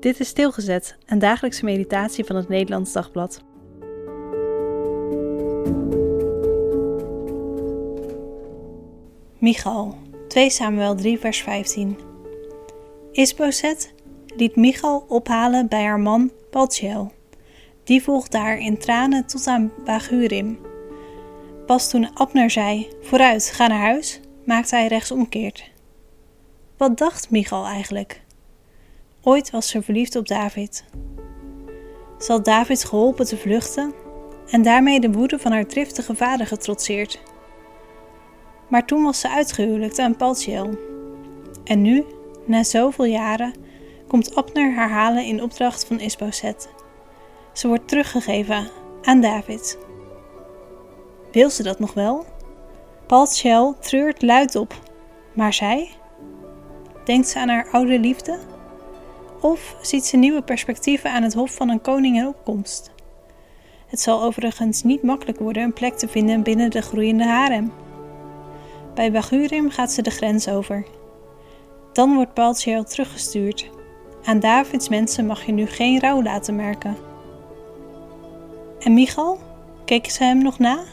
Dit is Stilgezet, een dagelijkse meditatie van het Nederlands Dagblad. Michal, 2 Samuel 3 vers 15 Isbozet liet Michal ophalen bij haar man Paltiel. Die volgde haar in tranen tot aan Bagurim. Pas toen Abner zei, vooruit, ga naar huis, maakte hij rechtsomkeerd. Wat dacht Michal eigenlijk? Ooit was ze verliefd op David. Ze had David geholpen te vluchten en daarmee de woede van haar driftige vader getrotseerd. Maar toen was ze uitgehuwelijkd aan Paltiel. En nu, na zoveel jaren, komt Abner haar halen in opdracht van Isboset. Ze wordt teruggegeven aan David. Wil ze dat nog wel? Paltiel treurt luid op, maar zij? Denkt ze aan haar oude liefde? Of ziet ze nieuwe perspectieven aan het hof van een koning in opkomst? Het zal overigens niet makkelijk worden een plek te vinden binnen de groeiende harem. Bij Bagurim gaat ze de grens over. Dan wordt Paltiel teruggestuurd. Aan Davids mensen mag je nu geen rouw laten merken. En Michal? Keken ze hem nog na?